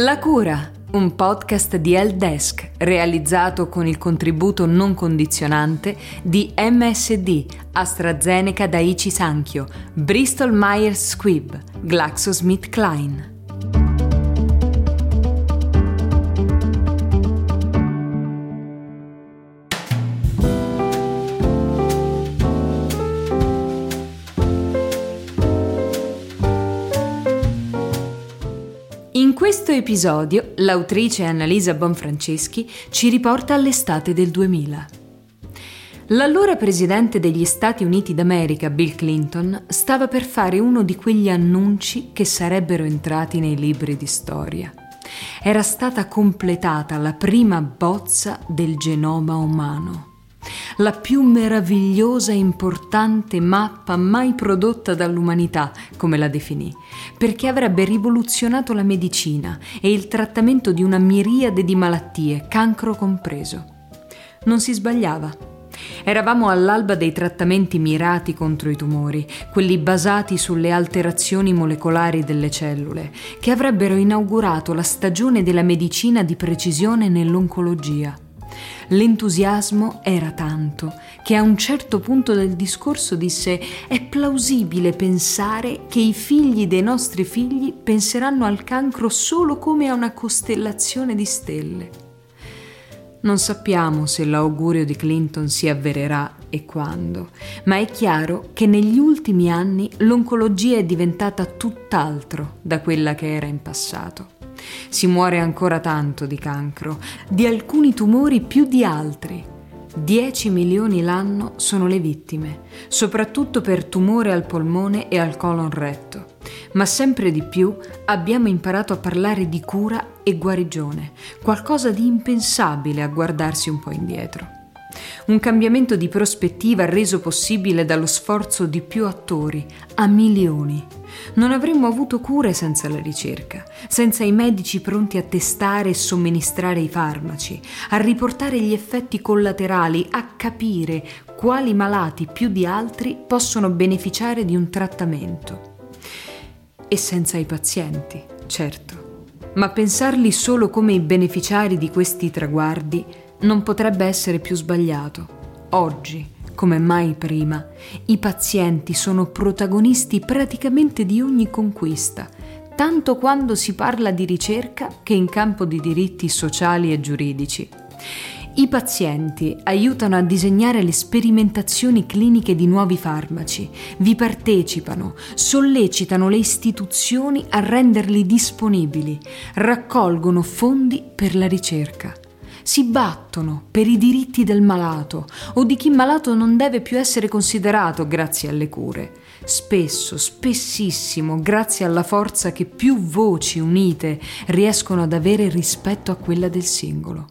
La cura, un podcast di Helpdesk realizzato con il contributo non condizionante di MSD, AstraZeneca Daiichi Sankyo, Bristol Myers Squibb, GlaxoSmithKline. Episodio l'autrice Annalisa Bonfranceschi ci riporta all'estate del 2000. L'allora presidente degli Stati Uniti d'America, Bill Clinton, stava per fare uno di quegli annunci che sarebbero entrati nei libri di storia. Era stata completata la prima bozza del genoma umano la più meravigliosa e importante mappa mai prodotta dall'umanità, come la definì, perché avrebbe rivoluzionato la medicina e il trattamento di una miriade di malattie, cancro compreso. Non si sbagliava. Eravamo all'alba dei trattamenti mirati contro i tumori, quelli basati sulle alterazioni molecolari delle cellule, che avrebbero inaugurato la stagione della medicina di precisione nell'oncologia. L'entusiasmo era tanto che a un certo punto del discorso disse è plausibile pensare che i figli dei nostri figli penseranno al cancro solo come a una costellazione di stelle. Non sappiamo se l'augurio di Clinton si avvererà e quando, ma è chiaro che negli ultimi anni l'oncologia è diventata tutt'altro da quella che era in passato. Si muore ancora tanto di cancro, di alcuni tumori più di altri. 10 milioni l'anno sono le vittime, soprattutto per tumore al polmone e al colon retto. Ma sempre di più abbiamo imparato a parlare di cura e guarigione, qualcosa di impensabile a guardarsi un po' indietro. Un cambiamento di prospettiva reso possibile dallo sforzo di più attori, a milioni. Non avremmo avuto cure senza la ricerca, senza i medici pronti a testare e somministrare i farmaci, a riportare gli effetti collaterali, a capire quali malati più di altri possono beneficiare di un trattamento. E senza i pazienti, certo. Ma pensarli solo come i beneficiari di questi traguardi non potrebbe essere più sbagliato. Oggi, come mai prima, i pazienti sono protagonisti praticamente di ogni conquista, tanto quando si parla di ricerca che in campo di diritti sociali e giuridici. I pazienti aiutano a disegnare le sperimentazioni cliniche di nuovi farmaci, vi partecipano, sollecitano le istituzioni a renderli disponibili, raccolgono fondi per la ricerca si battono per i diritti del malato o di chi malato non deve più essere considerato grazie alle cure. Spesso, spessissimo, grazie alla forza che più voci unite riescono ad avere rispetto a quella del singolo.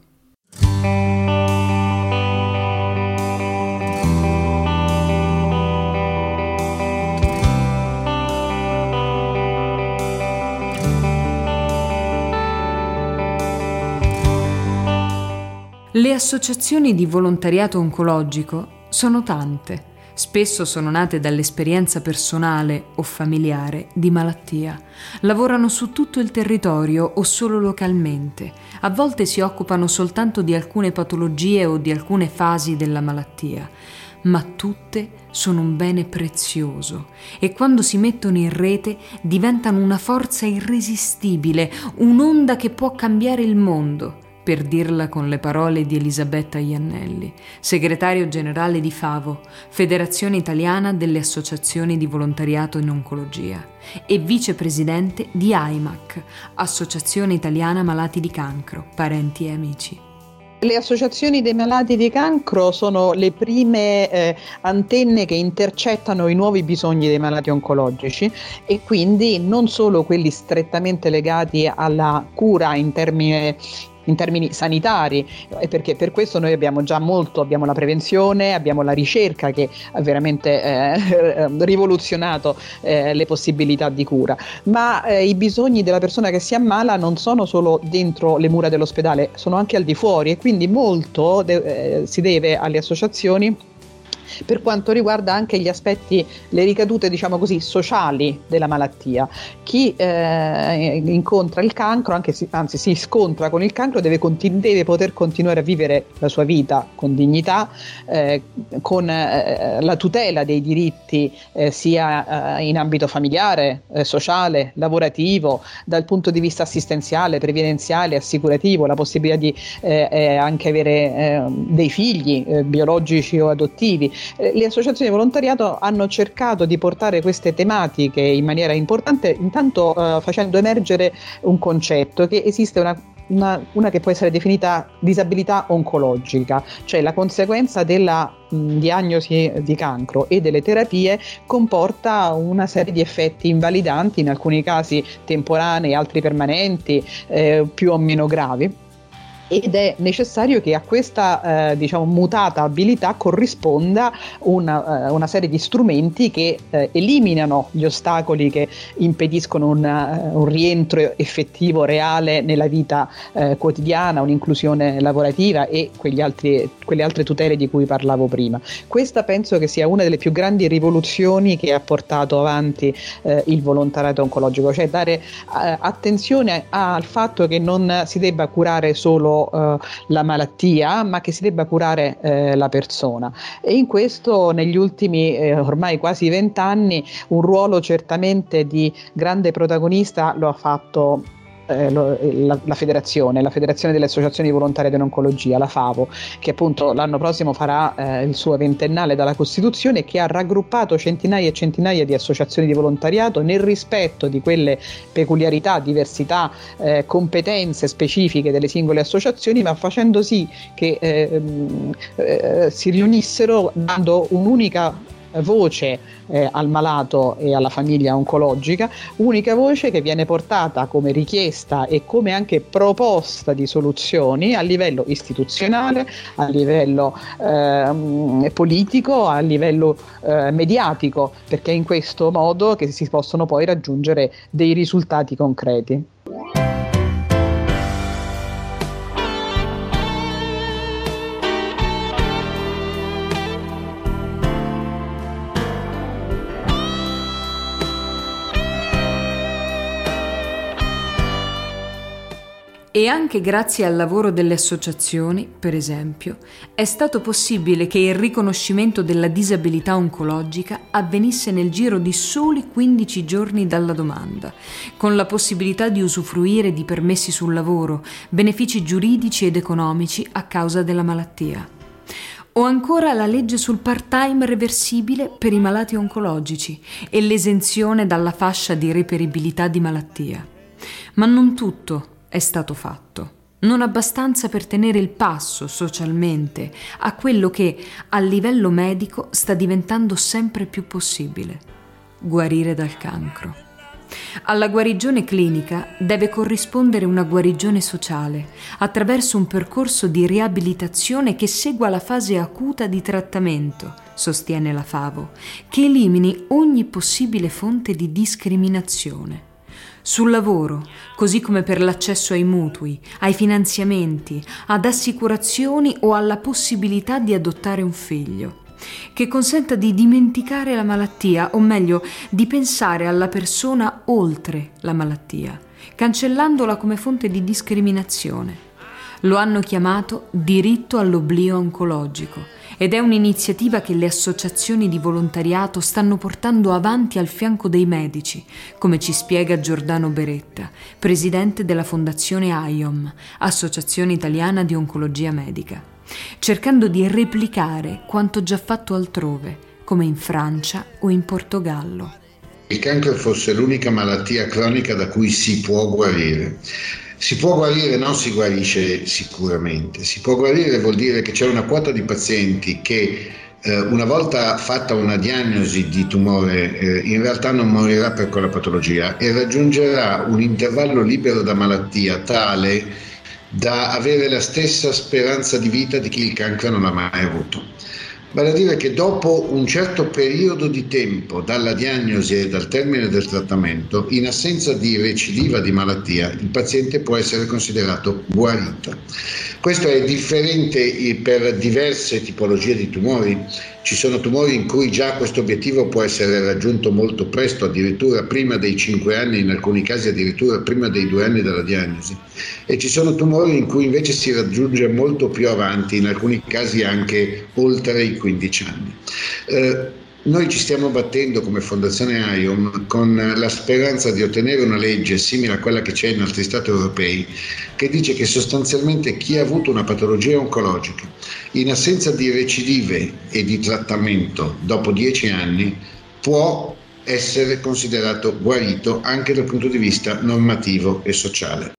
Le associazioni di volontariato oncologico sono tante. Spesso sono nate dall'esperienza personale o familiare di malattia. Lavorano su tutto il territorio o solo localmente. A volte si occupano soltanto di alcune patologie o di alcune fasi della malattia. Ma tutte sono un bene prezioso e quando si mettono in rete diventano una forza irresistibile, un'onda che può cambiare il mondo per dirla con le parole di Elisabetta Iannelli, segretario generale di FAVO, Federazione Italiana delle Associazioni di Volontariato in Oncologia, e vicepresidente di AIMAC, Associazione Italiana Malati di Cancro, Parenti e Amici. Le associazioni dei malati di cancro sono le prime eh, antenne che intercettano i nuovi bisogni dei malati oncologici e quindi non solo quelli strettamente legati alla cura in termini in termini sanitari, e perché per questo noi abbiamo già molto, abbiamo la prevenzione, abbiamo la ricerca che ha veramente eh, rivoluzionato eh, le possibilità di cura, ma eh, i bisogni della persona che si ammala non sono solo dentro le mura dell'ospedale, sono anche al di fuori e quindi molto de- eh, si deve alle associazioni per quanto riguarda anche gli aspetti, le ricadute diciamo così sociali della malattia. Chi eh, incontra il cancro, si, anzi si scontra con il cancro, deve, continu- deve, poter continuare a vivere la sua vita con dignità, eh, con eh, la tutela dei diritti eh, sia eh, in ambito familiare, eh, sociale, lavorativo, dal punto di vista assistenziale, previdenziale, assicurativo, la possibilità di anche avere dei figli biologici o adottivi. Le associazioni di volontariato hanno cercato di portare queste tematiche in maniera importante, intanto facendo emergere un concetto che esiste una una, una, che può essere definita disabilità oncologica, cioè la conseguenza della mh, diagnosi di cancro e delle terapie comporta una serie di effetti invalidanti, in alcuni casi temporanei, altri permanenti, eh, più o meno gravi ed è necessario che a questa eh, diciamo, mutata abilità corrisponda una, uh, una, serie di strumenti che uh, eliminano gli ostacoli che impediscono una, uh, un rientro effettivo, reale nella vita quotidiana, un'inclusione lavorativa e altri, quelle altre tutele di cui parlavo prima. Questa penso che sia una delle più grandi rivoluzioni che ha portato avanti il volontariato oncologico, cioè dare attenzione al fatto che non si debba curare solo eh, la malattia, ma che si debba curare eh, la persona. E in questo negli ultimi eh, ormai quasi vent'anni un ruolo certamente di grande protagonista lo ha fatto eh, la, la, federazione, la federazione delle associazioni volontarie dell'oncologia, la FAVO, che appunto l'anno prossimo farà eh, il suo ventennale dalla Costituzione, che ha raggruppato centinaia e centinaia di associazioni di volontariato nel rispetto di quelle peculiarità, diversità, eh, competenze specifiche delle singole associazioni, ma facendo sì che ehm, eh, si riunissero dando un'unica voce eh, al malato e alla famiglia oncologica, unica voce che viene portata come richiesta e come anche proposta di soluzioni a livello istituzionale, a livello eh, politico, a livello eh, mediatico, perché è in questo modo che si possono poi raggiungere dei risultati concreti. E anche grazie al lavoro delle associazioni, per esempio, è stato possibile che il riconoscimento della disabilità oncologica avvenisse nel giro di soli 15 giorni dalla domanda, con la possibilità di usufruire di permessi sul lavoro, benefici giuridici ed economici a causa della malattia. O ancora la legge sul part-time reversibile per i malati oncologici e l'esenzione dalla fascia di reperibilità di malattia. Ma non tutto è stato fatto. Non abbastanza per tenere il passo socialmente a quello che a livello medico sta diventando sempre più possibile, guarire dal cancro. Alla guarigione clinica deve corrispondere una guarigione sociale attraverso un percorso di riabilitazione che segua la fase acuta di trattamento, sostiene la Favo, che elimini ogni possibile fonte di discriminazione sul lavoro, così come per l'accesso ai mutui, ai finanziamenti, ad assicurazioni o alla possibilità di adottare un figlio, che consenta di dimenticare la malattia, o meglio, di pensare alla persona oltre la malattia, cancellandola come fonte di discriminazione. Lo hanno chiamato diritto all'oblio oncologico ed è un'iniziativa che le associazioni di volontariato stanno portando avanti al fianco dei medici, come ci spiega Giordano Beretta, presidente della Fondazione AIOM, Associazione Italiana di Oncologia Medica, cercando di replicare quanto già fatto altrove, come in Francia o in Portogallo. Il cancro fosse l'unica malattia cronica da cui si può guarire. Si può guarire, non si guarisce sicuramente. Si può guarire vuol dire che c'è una quota di pazienti che eh, una volta fatta una diagnosi di tumore eh, in realtà non morirà per quella patologia e raggiungerà un intervallo libero da malattia tale da avere la stessa speranza di vita di chi il cancro non ha mai avuto. Vale a dire che dopo un certo periodo di tempo dalla diagnosi e dal termine del trattamento, in assenza di recidiva di malattia, il paziente può essere considerato guarito. Questo è differente per diverse tipologie di tumori. Ci sono tumori in cui già questo obiettivo può essere raggiunto molto presto, addirittura prima dei 5 anni, in alcuni casi addirittura prima dei 2 anni dalla diagnosi. E ci sono tumori in cui invece si raggiunge molto più avanti, in alcuni casi anche oltre i 15 anni. Eh, noi ci stiamo battendo come Fondazione IOM con la speranza di ottenere una legge simile a quella che c'è in altri Stati europei che dice che sostanzialmente chi ha avuto una patologia oncologica in assenza di recidive e di trattamento dopo dieci anni può essere considerato guarito anche dal punto di vista normativo e sociale.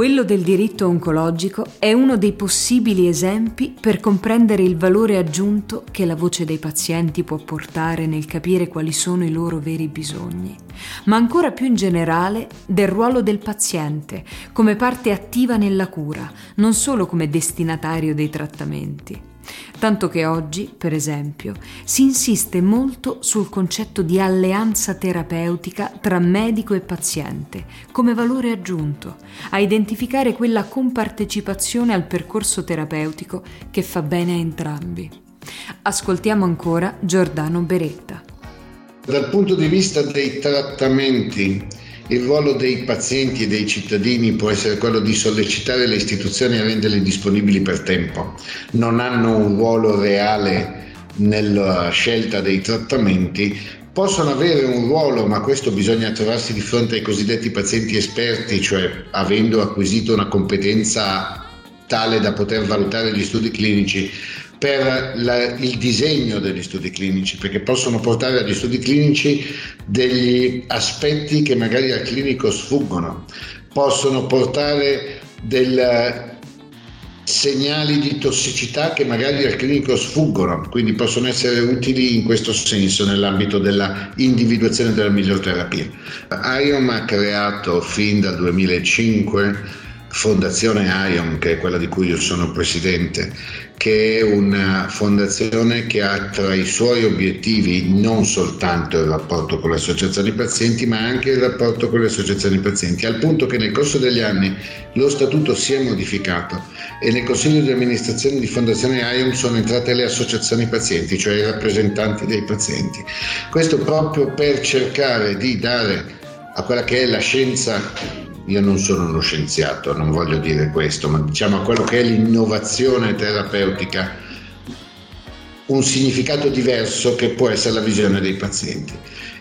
Quello del diritto oncologico è uno dei possibili esempi per comprendere il valore aggiunto che la voce dei pazienti può portare nel capire quali sono i loro veri bisogni, ma ancora più in generale del ruolo del paziente come parte attiva nella cura, non solo come destinatario dei trattamenti. Tanto che oggi, per esempio, si insiste molto sul concetto di alleanza terapeutica tra medico e paziente, come valore aggiunto, a identificare quella compartecipazione al percorso terapeutico che fa bene a entrambi. Ascoltiamo ancora Giordano Beretta. Dal punto di vista dei trattamenti il ruolo dei pazienti e dei cittadini può essere quello di sollecitare le istituzioni a renderle disponibili per tempo. Non hanno un ruolo reale nella scelta dei trattamenti, possono avere un ruolo, ma questo bisogna trovarsi di fronte ai cosiddetti pazienti esperti, cioè avendo acquisito una competenza tale da poter valutare gli studi clinici per la, il disegno degli studi clinici, perché possono portare agli studi clinici degli aspetti che magari al clinico sfuggono, possono portare del segnali di tossicità che magari al clinico sfuggono, quindi possono essere utili in questo senso nell'ambito della individuazione della miglior terapia. IOM ha creato fin dal 2005 Fondazione IOM, che è quella di cui io sono presidente, che è una fondazione che ha tra i suoi obiettivi non soltanto il rapporto con le associazioni pazienti, ma anche il rapporto con le associazioni pazienti, al punto che nel corso degli anni lo statuto si è modificato e nel consiglio di amministrazione di Fondazione IOM sono entrate le associazioni pazienti, cioè i rappresentanti dei pazienti. Questo proprio per cercare di dare a quella che è la scienza io non sono uno scienziato, non voglio dire questo, ma diciamo a quello che è l'innovazione terapeutica un significato diverso che può essere la visione dei pazienti.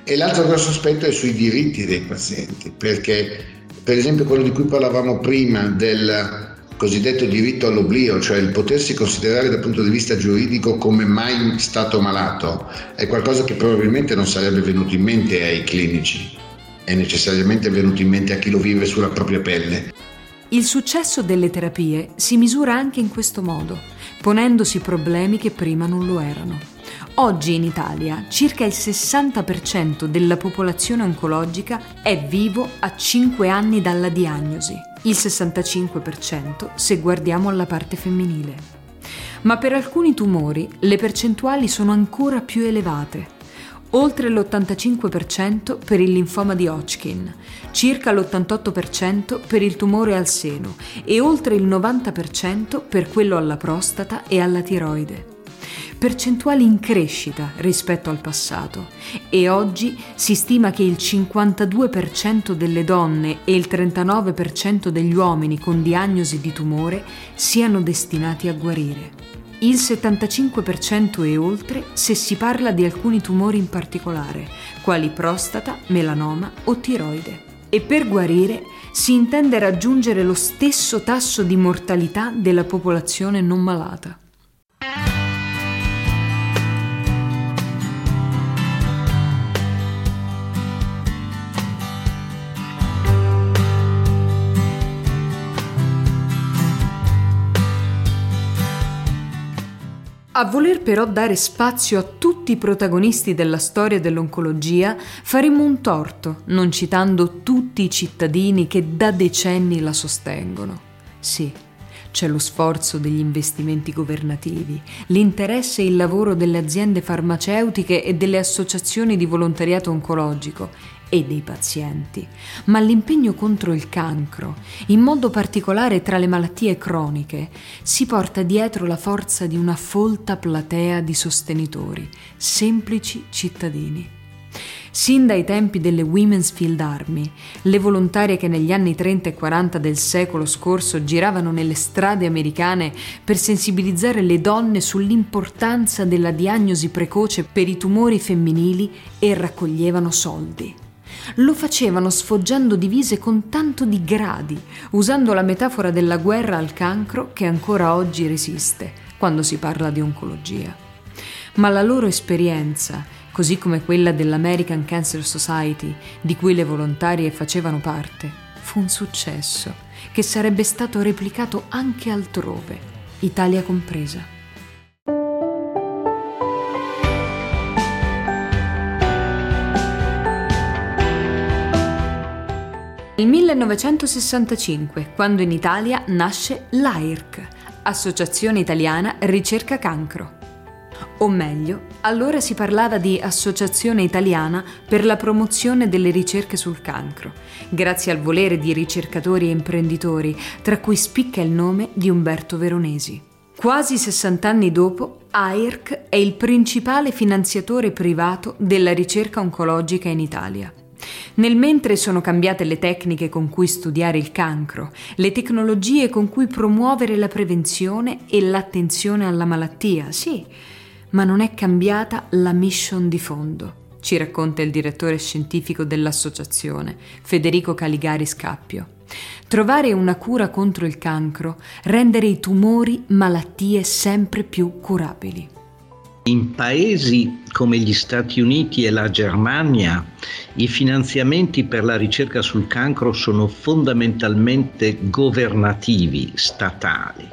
E l'altro grosso aspetto è sui diritti dei pazienti, perché per esempio quello di cui parlavamo prima del cosiddetto diritto all'oblio, cioè il potersi considerare dal punto di vista giuridico come mai stato malato, è qualcosa che probabilmente non sarebbe venuto in mente ai clinici è necessariamente venuto in mente a chi lo vive sulla propria pelle. Il successo delle terapie si misura anche in questo modo, ponendosi problemi che prima non lo erano. Oggi in Italia circa il 60% della popolazione oncologica è vivo a 5 anni dalla diagnosi, il 65% se guardiamo alla parte femminile. Ma per alcuni tumori le percentuali sono ancora più elevate oltre l'85% per il linfoma di Hodgkin, circa l'88% per il tumore al seno e oltre il 90% per quello alla prostata e alla tiroide. Percentuali in crescita rispetto al passato e oggi si stima che il 52% delle donne e il 39% degli uomini con diagnosi di tumore siano destinati a guarire il 75% e oltre se si parla di alcuni tumori in particolare, quali prostata, melanoma o tiroide. E per guarire si intende raggiungere lo stesso tasso di mortalità della popolazione non malata. A voler però dare spazio a tutti i protagonisti della storia dell'oncologia, faremmo un torto non citando tutti i cittadini che da decenni la sostengono. Sì, c'è lo sforzo degli investimenti governativi, l'interesse e il lavoro delle aziende farmaceutiche e delle associazioni di volontariato oncologico e dei pazienti, ma l'impegno contro il cancro, in modo particolare tra le malattie croniche, si porta dietro la forza di una folta platea di sostenitori, semplici cittadini. Sin dai tempi delle Women's Field Army, le volontarie che negli anni 30 e 40 del secolo scorso giravano nelle strade americane per sensibilizzare le donne sull'importanza della diagnosi precoce per i tumori femminili e raccoglievano soldi. Lo facevano sfoggiando divise con tanto di gradi, usando la metafora della guerra al cancro che ancora oggi resiste quando si parla di oncologia. Ma la loro esperienza così come quella dell'American Cancer Society, di cui le volontarie facevano parte, fu un successo che sarebbe stato replicato anche altrove, Italia compresa. Nel 1965, quando in Italia nasce l'AIRC, Associazione Italiana Ricerca Cancro. O meglio, allora si parlava di Associazione Italiana per la promozione delle ricerche sul cancro, grazie al volere di ricercatori e imprenditori, tra cui spicca il nome di Umberto Veronesi. Quasi 60 anni dopo, AIRC è il principale finanziatore privato della ricerca oncologica in Italia. Nel mentre sono cambiate le tecniche con cui studiare il cancro, le tecnologie con cui promuovere la prevenzione e l'attenzione alla malattia, sì, ma non è cambiata la mission di fondo, ci racconta il direttore scientifico dell'associazione, Federico Caligari Scappio. Trovare una cura contro il cancro, rendere i tumori malattie sempre più curabili. In paesi come gli Stati Uniti e la Germania i finanziamenti per la ricerca sul cancro sono fondamentalmente governativi, statali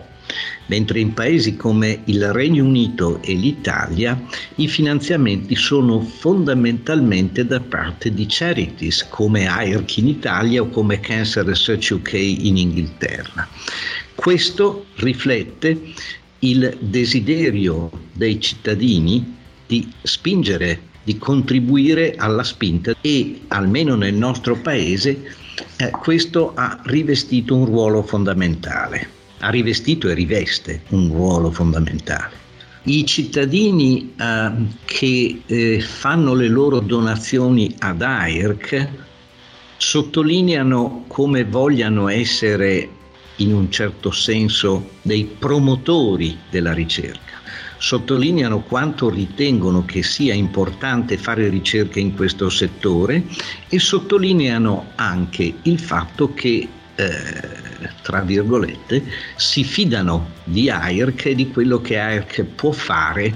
mentre in paesi come il Regno Unito e l'Italia i finanziamenti sono fondamentalmente da parte di charities come AIRC in Italia o come Cancer Research UK in Inghilterra. Questo riflette il desiderio dei cittadini di spingere, di contribuire alla spinta e almeno nel nostro paese eh, questo ha rivestito un ruolo fondamentale ha rivestito e riveste un ruolo fondamentale. I cittadini eh, che eh, fanno le loro donazioni ad AIRC sottolineano come vogliano essere in un certo senso dei promotori della ricerca, sottolineano quanto ritengono che sia importante fare ricerca in questo settore e sottolineano anche il fatto che eh, tra virgolette, si fidano di AIRC e di quello che AIRC può fare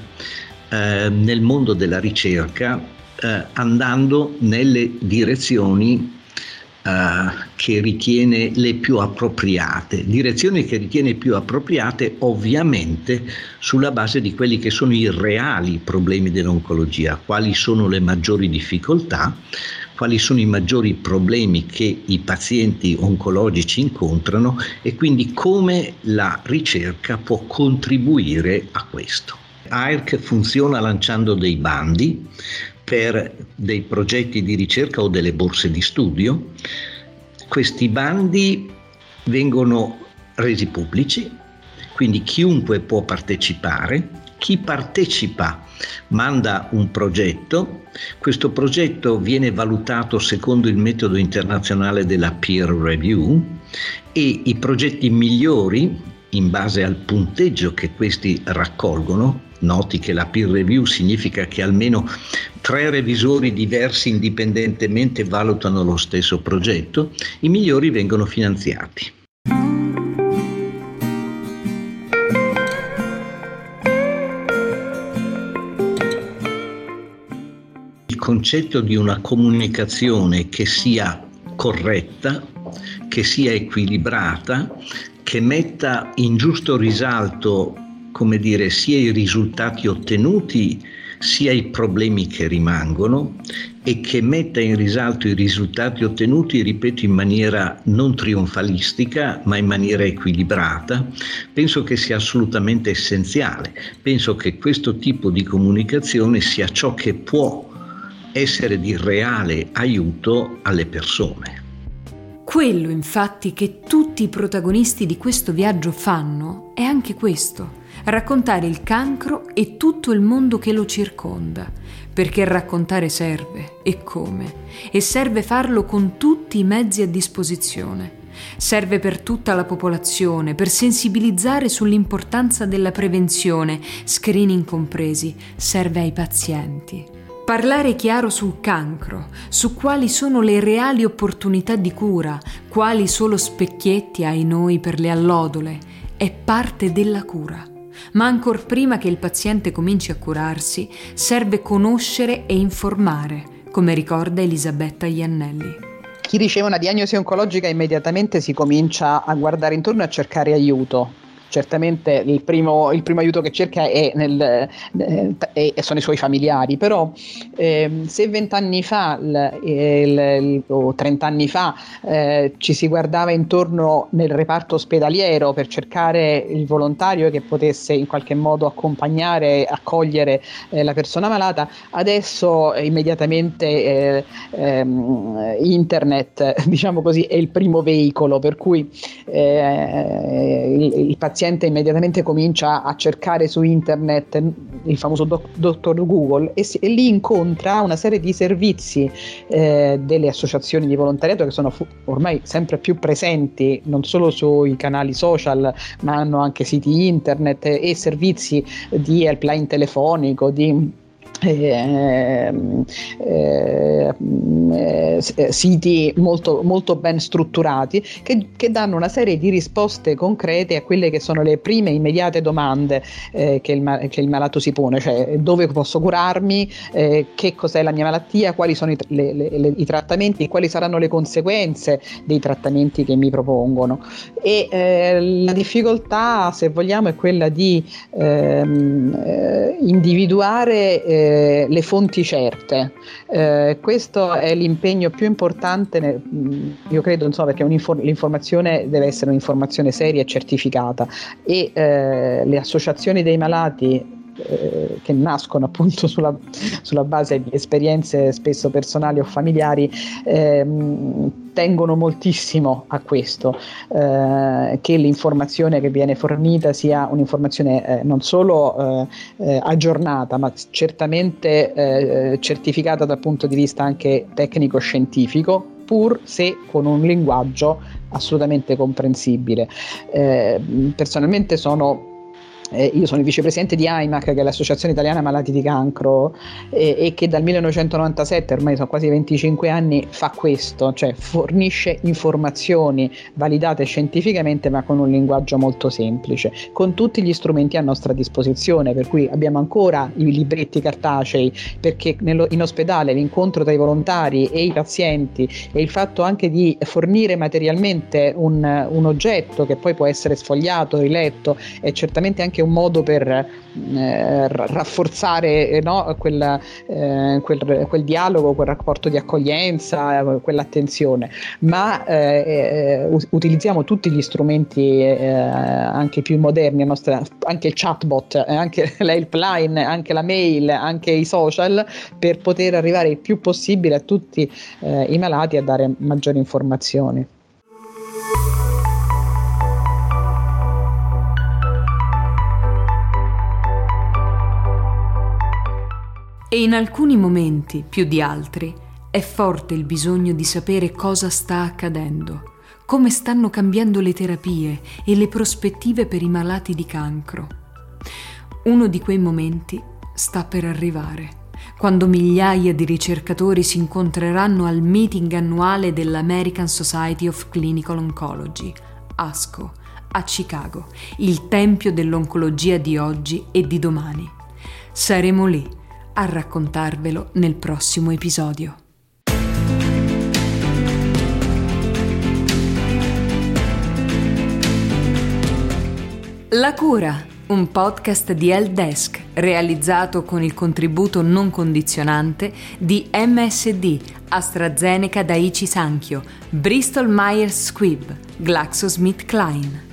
eh, nel mondo della ricerca eh, andando nelle direzioni che ritiene le più appropriate, direzioni che ritiene più appropriate ovviamente sulla base di quelli che sono i reali problemi dell'oncologia, quali sono le maggiori difficoltà, quali sono i maggiori problemi che i pazienti oncologici incontrano? E quindi come la ricerca può contribuire a questo. AIRC funziona lanciando dei bandi per dei progetti di ricerca o delle borse di studio. Questi bandi vengono resi pubblici, quindi chiunque può partecipare chi partecipa manda un progetto, questo progetto viene valutato secondo il metodo internazionale della peer review e i progetti migliori, in base al punteggio che questi raccolgono, noti che la peer review significa che almeno tre revisori diversi indipendentemente valutano lo stesso progetto, i migliori vengono finanziati. concetto di una comunicazione che sia corretta, che sia equilibrata, che metta in giusto risalto come dire, sia i risultati ottenuti sia i problemi che rimangono e che metta in risalto i risultati ottenuti, ripeto, in maniera non trionfalistica, ma in maniera equilibrata, penso che sia assolutamente essenziale. Penso che questo tipo di comunicazione sia ciò che può essere di reale aiuto alle persone. Quello infatti che tutti i protagonisti di questo viaggio fanno è anche questo, raccontare il cancro e tutto il mondo che lo circonda, perché raccontare serve, e come, e serve farlo con tutti i mezzi a disposizione. Serve per tutta la popolazione, per sensibilizzare sull'importanza della prevenzione, screening compresi, serve ai pazienti. Parlare chiaro sul cancro, su quali sono le reali opportunità di cura, quali solo specchietti ai noi per le allodole, è parte della cura ma ancor prima che il paziente cominci a curarsi, serve conoscere e informare, come ricorda Elisabetta Iannelli. Chi riceve una diagnosi oncologica immediatamente si comincia a guardare intorno e a cercare aiuto certamente il primo, il primo aiuto che cerca è nel, eh, sono i suoi familiari, però eh, se vent'anni fa il, il, o trent'anni fa eh, ci si guardava intorno nel reparto ospedaliero per cercare il volontario che potesse in qualche modo accompagnare, accogliere eh, la persona malata, adesso immediatamente eh, ehm, internet diciamo così, è il primo veicolo per cui eh, il, il paziente paziente immediatamente comincia a cercare su internet il famoso doc- dottor Google e, si, e, lì incontra una serie di servizi eh, delle associazioni di volontariato che sono fu- ormai sempre più presenti non solo sui canali social ma hanno anche siti internet e servizi di helpline telefonico, di eh, eh, eh, siti molto, molto ben strutturati che, che, danno una serie di risposte concrete a quelle che sono le prime immediate domande eh, che il, che, il, malato si pone, cioè dove posso curarmi, eh, che cos'è la mia malattia, quali sono i, le, le, i, trattamenti, quali saranno le conseguenze dei trattamenti che mi propongono. E eh, la difficoltà, se vogliamo, è quella di ehm, individuare eh, le fonti certe. Eh, questo è l'impegno più importante, nel, io credo, insomma, perché l'informazione deve essere un'informazione seria e certificata e eh, le associazioni dei malati eh, che nascono appunto sulla, sulla, base di esperienze spesso personali o familiari ehm, tengono moltissimo a questo, eh, che l'informazione che viene fornita sia un'informazione eh, non solo eh, eh aggiornata, ma certamente certificata dal punto di vista anche tecnico-scientifico, pur se con un linguaggio assolutamente comprensibile. Personalmente sono eh, io sono il vicepresidente di AIMAC, che è l'Associazione Italiana Malati di Cancro, eh, e che dal 1997, ormai sono quasi 25 anni, fa questo, cioè fornisce informazioni validate scientificamente ma con un linguaggio molto semplice, con tutti gli strumenti a nostra disposizione, per cui abbiamo ancora i libretti cartacei, perché nello, in ospedale l'incontro tra i volontari e i pazienti e il fatto anche di fornire materialmente un, un oggetto che poi può essere sfogliato, riletto, è certamente anche anche un modo per eh, rafforzare eh, no, quel, eh, quel, quel, dialogo, quel rapporto di accoglienza, quell'attenzione, ma eh, eh utilizziamo tutti gli strumenti eh, anche più moderni, nostra, anche il chatbot, anche l'helpline, anche la mail, anche i social, per poter arrivare il più possibile a tutti i malati a dare maggiori informazioni. E in alcuni momenti, più di altri, è forte il bisogno di sapere cosa sta accadendo, come stanno cambiando le terapie e le prospettive per i malati di cancro. Uno di quei momenti sta per arrivare, quando migliaia di ricercatori si incontreranno al meeting annuale dell'American Society of Clinical Oncology, ASCO, a Chicago, il tempio dell'oncologia di oggi e di domani. Saremo lì a raccontarvelo nel prossimo episodio. La cura un podcast di Helpdesk realizzato con il contributo non condizionante di MSD, AstraZeneca Daiichi Sankyo, Bristol Myers Squibb, GlaxoSmithKline.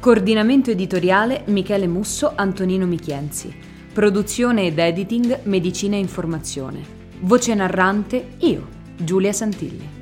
Coordinamento editoriale Michele Musso, Antonino Michienzi. Produzione ed editing Medicina e Informazione. Voce narrante io, Giulia Santilli.